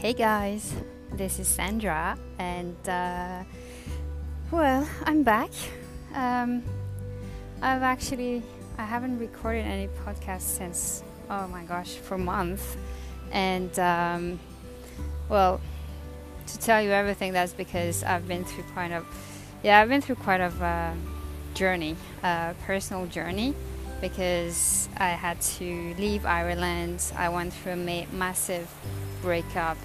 Hey guys, this is Sandra, and uh, well, I'm back. Um, I've actually I haven't recorded any podcast since oh my gosh for months, and um, well, to tell you everything, that's because I've been through quite a yeah I've been through quite a uh, journey, a personal journey because I had to leave Ireland. I went through a ma- massive breakup,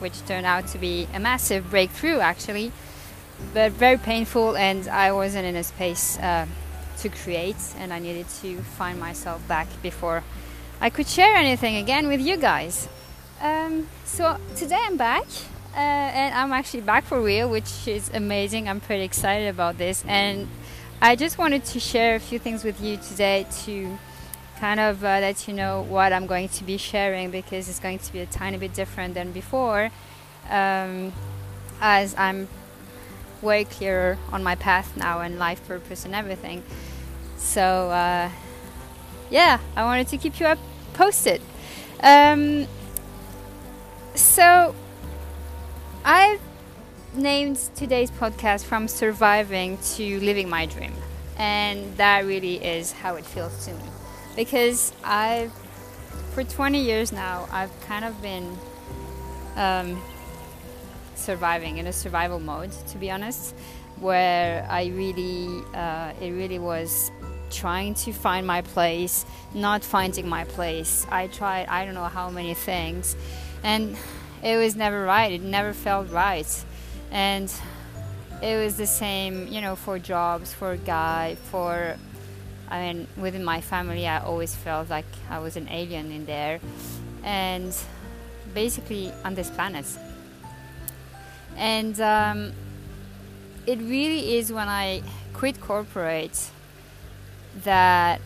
which turned out to be a massive breakthrough actually, but very painful. And I wasn't in a space uh, to create, and I needed to find myself back before I could share anything again with you guys. Um, so today I'm back. Uh, and I'm actually back for real, which is amazing. I'm pretty excited about this, and I just wanted to share a few things with you today to kind of uh, let you know what I'm going to be sharing because it's going to be a tiny bit different than before um, as I'm way clearer on my path now and life purpose and everything. So, uh, yeah, I wanted to keep you up posted. Um, so, I've named today's podcast from surviving to living my dream. And that really is how it feels to me. Because I've, for 20 years now, I've kind of been um, surviving in a survival mode, to be honest, where I really, uh, it really was trying to find my place, not finding my place. I tried, I don't know how many things, and it was never right. It never felt right and it was the same you know for jobs for guy for i mean within my family i always felt like i was an alien in there and basically on this planet and um, it really is when i quit corporate that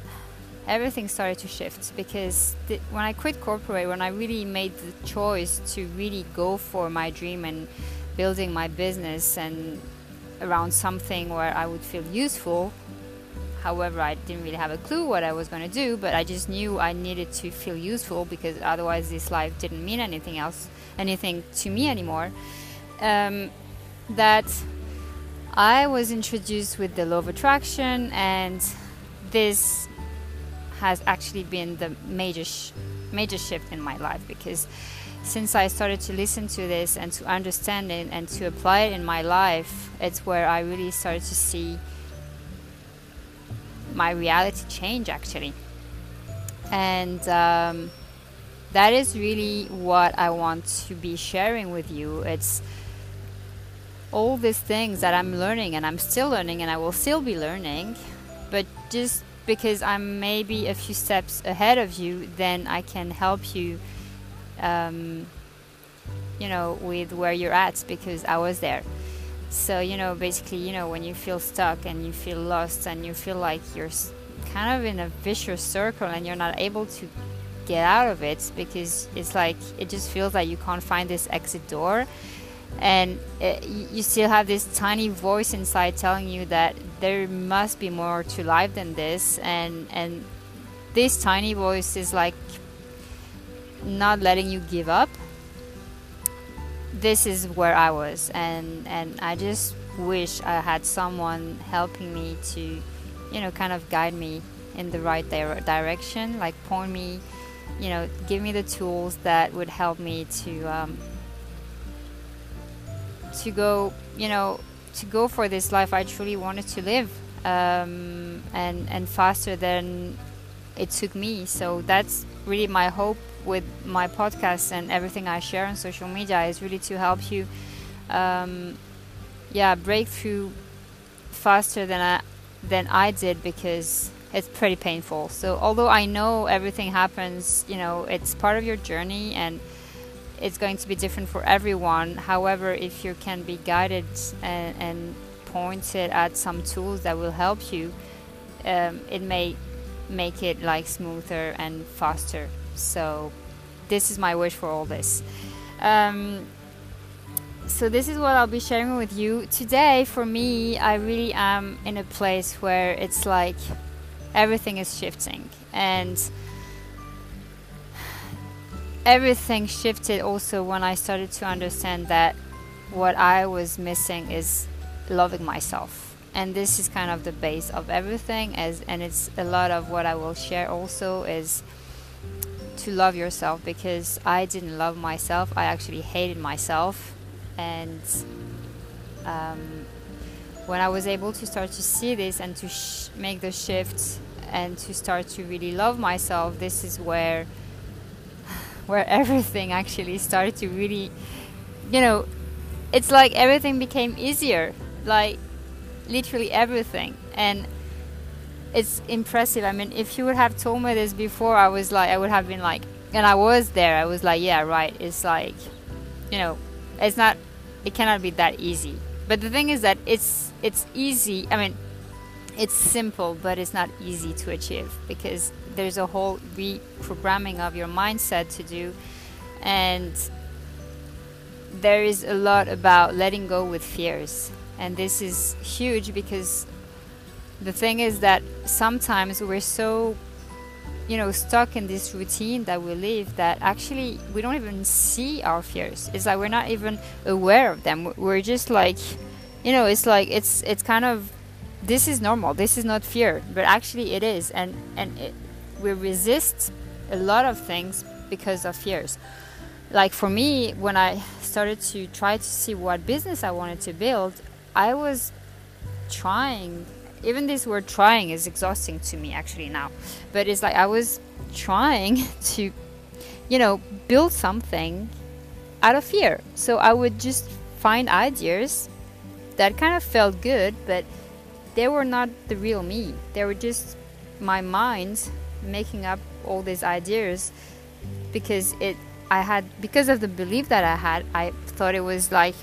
everything started to shift because th- when i quit corporate when i really made the choice to really go for my dream and building my business and around something where I would feel useful. However, I didn't really have a clue what I was going to do, but I just knew I needed to feel useful because otherwise this life didn't mean anything else, anything to me anymore. Um, that I was introduced with the law of attraction, and this has actually been the major sh- major shift in my life because since I started to listen to this and to understand it and to apply it in my life, it's where I really started to see my reality change actually. And um, that is really what I want to be sharing with you. It's all these things that I'm learning and I'm still learning and I will still be learning, but just because I'm maybe a few steps ahead of you, then I can help you um, you know, with where you're at because I was there. So, you know, basically, you know, when you feel stuck and you feel lost and you feel like you're kind of in a vicious circle and you're not able to get out of it because it's like it just feels like you can't find this exit door. And eh, it, you still have this tiny voice inside telling you that there must be more to life than this. And and this tiny voice is like not letting you give up this is where I was and and I just wish I had someone helping me to you know kind of guide me in the right di- direction like point me you know give me the tools that would help me to um, to go you know to go for this life I truly wanted to live um, and and faster than it took me. So that's really my hope with my podcast and everything I share on social media is really to help you, um, yeah, break through faster than I than I did because it's pretty painful. So although I know everything happens, you know, it's part of your journey and it's going to be different for everyone. However, if you can be guided and, and pointed at some tools that will help you, um, it may make it like smoother and faster. So this is my wish for all this. Um, so this is what I'll be sharing with you today. For me, I really am in a place where it's like everything is shifting and everything shifted also when I started to understand that what I was missing is loving myself. And this is kind of the base of everything as and it's a lot of what I will share also is to love yourself because I didn't love myself. I actually hated myself and um, when I was able to start to see this and to make the shift and to start to really love myself, this is where where everything actually started to really, you know, it's like everything became easier, like literally everything. And it's impressive. I mean, if you would have told me this before, I was like, I would have been like, and I was there. I was like, yeah, right. It's like, you know, it's not, it cannot be that easy. But the thing is that it's it's easy. I mean, it's simple, but it's not easy to achieve because there's a whole reprogramming of your mindset to do, and there is a lot about letting go with fears. And this is huge because the thing is that sometimes we're so you know stuck in this routine that we live that actually we don't even see our fears. It's like we're not even aware of them. We're just like you know it's like it's it's kind of this is normal. This is not fear but actually it is. And and it, we resist a lot of things because of fears. Like for me when i started to try to see what business i wanted to build i was trying even this word trying is exhausting to me actually now but it's like i was trying to you know build something out of fear. So i would just find ideas that kind of felt good but they were not the real me. They were just my mind making up all these ideas because it i had because of the belief that i had i thought it was like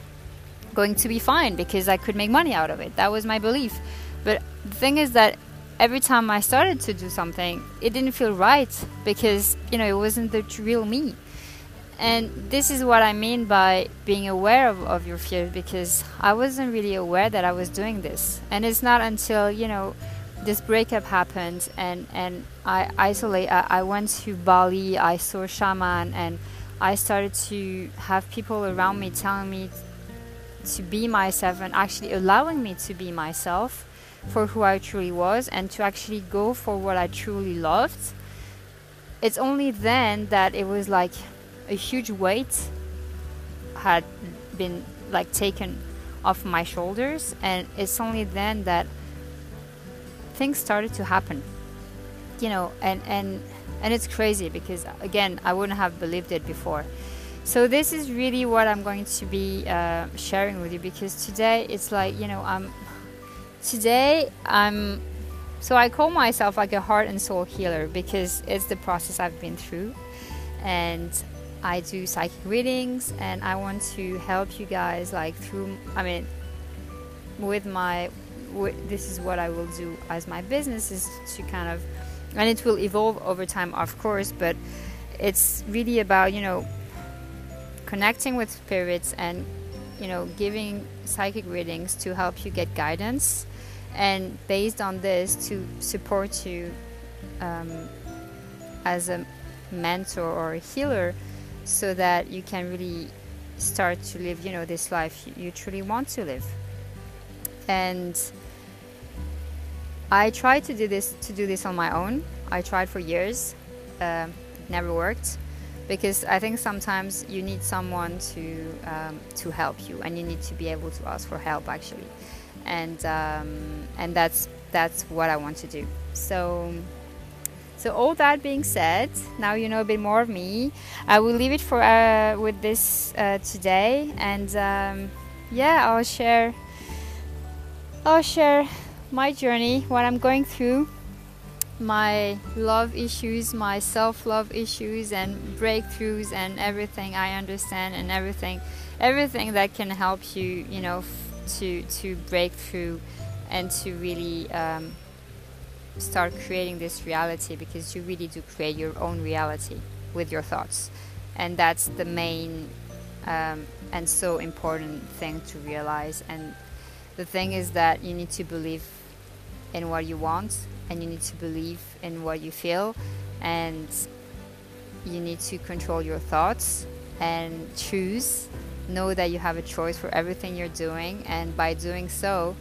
going to be fine because i could make money out of it that was my belief but the thing is that every time I started to do something, it didn't feel right because, you know, it wasn't the real me. And this is what I mean by being aware of, of your fears because I wasn't really aware that I was doing this. And it's not until, you know, this breakup happened and, and I isolate, I, I went to Bali, I saw shaman, and I started to have people around me telling me to be myself and actually allowing me to be myself for who I truly was and to actually go for what I truly loved, it's only then that it was like a huge weight had been like taken off my shoulders and it's only then that things started to happen you know and and and it's crazy because again i wouldn't have believed it before so this is really what i'm going to be uh, sharing with you because today it's like you know i'm Today, I'm so I call myself like a heart and soul healer because it's the process I've been through, and I do psychic readings, and I want to help you guys like through. I mean, with my this is what I will do as my business is to kind of, and it will evolve over time, of course, but it's really about you know connecting with spirits and you know giving psychic readings to help you get guidance. And based on this to support you um, as a mentor or a healer so that you can really start to live you know this life you truly want to live. And i tried to do this to do this on my own. I tried for years uh, never worked because i think sometimes you need someone to um, to help you and you need to be able to ask for help actually and um, and that's that's what I want to do. So. So all that being said, now you know a bit more of me. I will leave it for uh, with this uh, today, and um, yeah, I'll share. I'll share my journey, what I'm going through, my love issues, my self-love issues, and breakthroughs, and everything I understand, and everything, everything that can help you, you know, to to break through and to really um, start creating this reality because you really do create your own reality with your thoughts. And that's the main um, and so important thing to realize. And the thing is that you need to believe in what you want and you need to believe in what you feel and you need to control your thoughts and choose. Know that you have a choice for everything you're doing, and by doing so,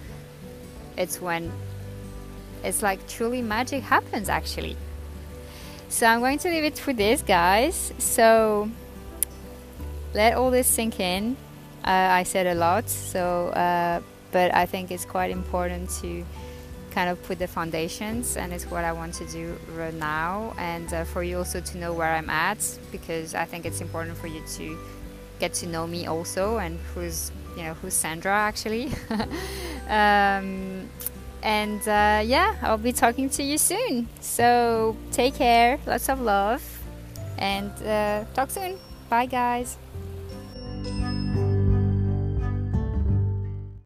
it's when it's like truly magic happens actually. So I'm going to leave it for this, guys. So let all this sink in. Uh, I said a lot, so uh, but I think it's quite important to kind of put the foundations, and it's what I want to do right now, and uh, for you also to know where I'm at, because I think it's important for you to get to know me also, and who's you know who's Sandra actually. um, and uh, yeah, I'll be talking to you soon. So take care, lots of love, and uh, talk soon. Bye, guys.